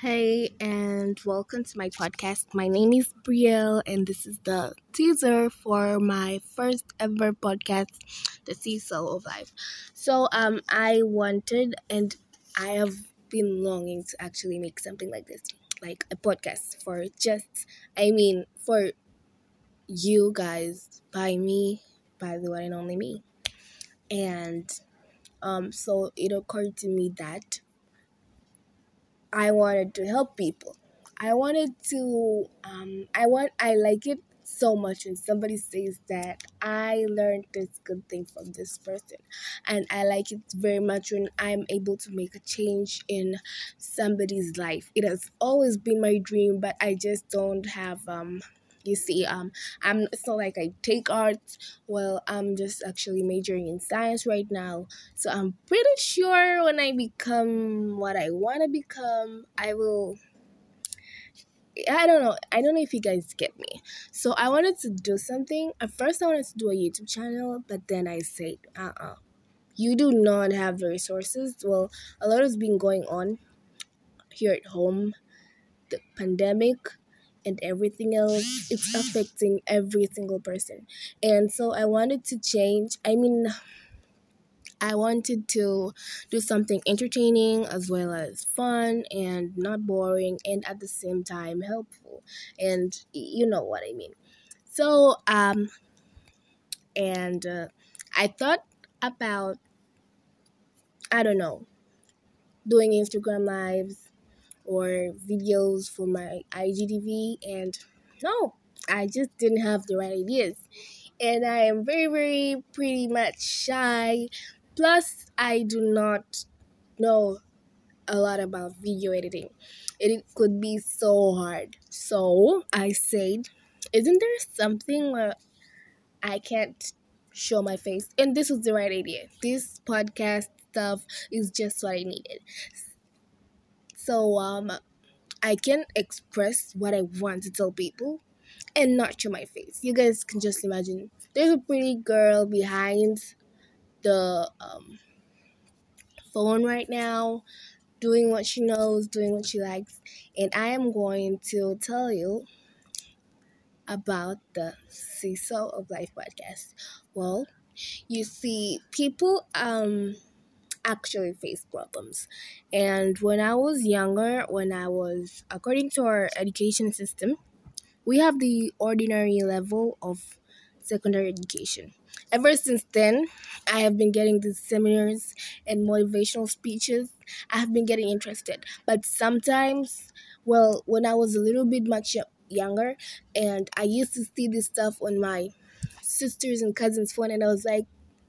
Hey, and welcome to my podcast. My name is Brielle, and this is the teaser for my first ever podcast, The Seesaw of Life. So, um, I wanted and I have been longing to actually make something like this, like a podcast for just, I mean, for you guys, by me, by the one and only me. And, um, so it occurred to me that I wanted to help people. I wanted to um I want I like it so much when somebody says that I learned this good thing from this person. And I like it very much when I'm able to make a change in somebody's life. It has always been my dream, but I just don't have um you see um i'm it's not like i take art well i'm just actually majoring in science right now so i'm pretty sure when i become what i want to become i will I don't know. I don't know if you guys get me. So I wanted to do something. At first, I wanted to do a YouTube channel, but then I said, uh uh You do not have the resources. Well, a lot has been going on here at home. The pandemic, and everything else it's affecting every single person and so i wanted to change i mean I wanted to do something entertaining as well as fun and not boring and at the same time helpful. And you know what I mean. So, um, and uh, I thought about, I don't know, doing Instagram lives or videos for my IGTV and no, I just didn't have the right ideas. And I am very, very pretty much shy. Plus, I do not know a lot about video editing. It could be so hard. So I said, isn't there something where I can't show my face? And this was the right idea. This podcast stuff is just what I needed. So um I can express what I want to tell people and not show my face. You guys can just imagine there's a pretty girl behind the um, phone right now doing what she knows, doing what she likes, and I am going to tell you about the Seesaw of Life podcast. Well, you see, people um actually face problems. And when I was younger, when I was, according to our education system, we have the ordinary level of secondary education. Ever since then, I have been getting these seminars and motivational speeches. I have been getting interested. But sometimes, well, when I was a little bit much younger, and I used to see this stuff on my sisters and cousins' phone, and I was like,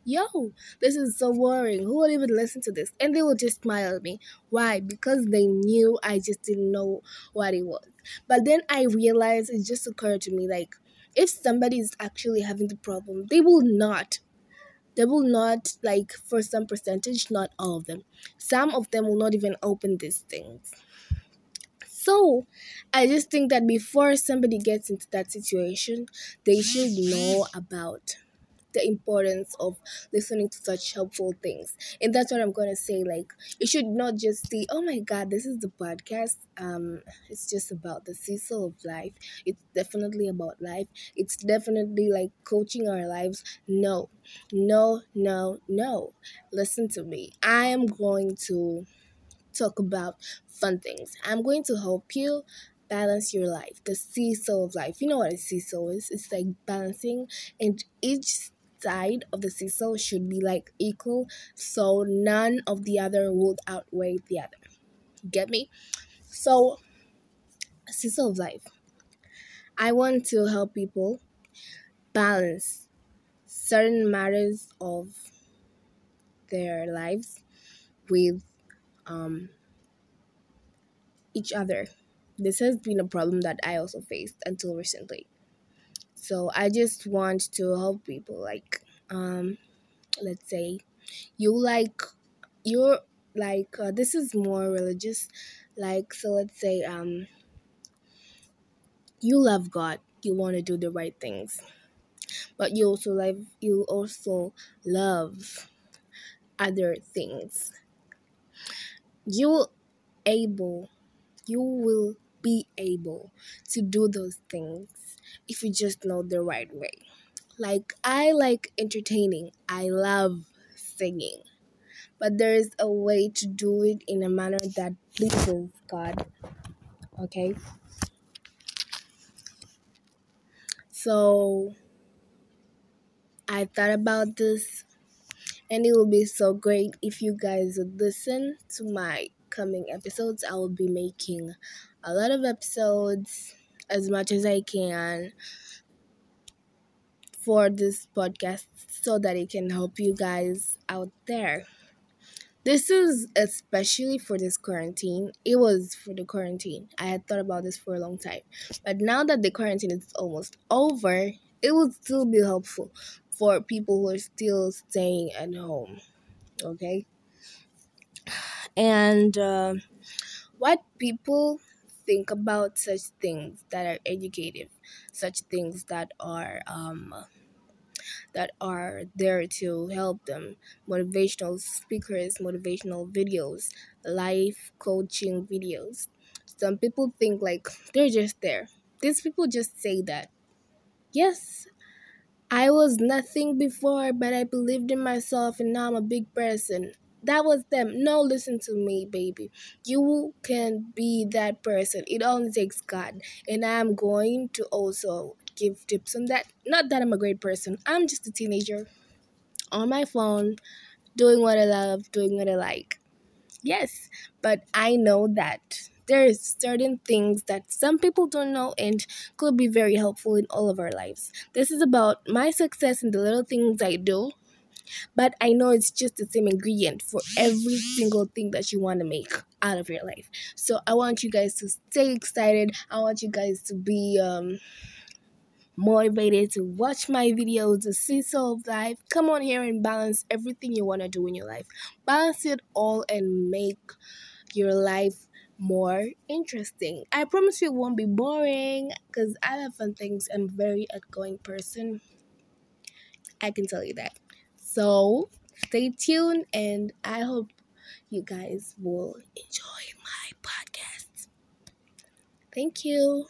yo, this is so boring. Who would even listen to this? And they would just smile at me. Why? Because they knew I just didn't know what it was. But then I realized it just occurred to me like, if somebody is actually having the problem, they will not. They will not, like, for some percentage, not all of them. Some of them will not even open these things. So, I just think that before somebody gets into that situation, they should know about the importance of listening to such helpful things. And that's what I'm gonna say. Like you should not just say, Oh my god, this is the podcast. Um it's just about the seesaw of life. It's definitely about life. It's definitely like coaching our lives. No, no, no, no. Listen to me. I am going to talk about fun things. I'm going to help you balance your life. The seesaw of life. You know what a seesaw is? It's like balancing, and each side of the seesaw should be like equal so none of the other would outweigh the other. Get me? So seesaw of life. I want to help people balance certain matters of their lives with um, each other. This has been a problem that i also faced until recently so I just want to help people. Like, um, let's say you like you're like uh, this is more religious. Like, so let's say um, you love God. You want to do the right things, but you also like you also love other things. You able you will be able to do those things if you just know the right way. Like, I like entertaining, I love singing, but there is a way to do it in a manner that pleases God. Okay? So, I thought about this, and it would be so great if you guys would listen to my coming episodes. I will be making a lot of episodes as much as I can for this podcast so that it can help you guys out there. This is especially for this quarantine. It was for the quarantine. I had thought about this for a long time. But now that the quarantine is almost over, it will still be helpful for people who are still staying at home. Okay? And uh, what people think about such things that are educative, such things that are um, that are there to help them. Motivational speakers, motivational videos, life coaching videos. Some people think like they're just there. These people just say that. Yes, I was nothing before, but I believed in myself and now I'm a big person. That was them. No, listen to me, baby. You can be that person. It only takes God. And I'm going to also give tips on that. Not that I'm a great person, I'm just a teenager on my phone, doing what I love, doing what I like. Yes, but I know that there's certain things that some people don't know and could be very helpful in all of our lives. This is about my success and the little things I do, but I know it's just the same ingredient for every single thing that you want to make out of your life. So I want you guys to stay excited. I want you guys to be um motivated to watch my videos, the seesaw of life. Come on here and balance everything you want to do in your life. Balance it all and make your life more interesting. I promise you it won't be boring because I love fun things. I'm a very outgoing person. I can tell you that. So stay tuned and I hope you guys will enjoy my podcast. Thank you.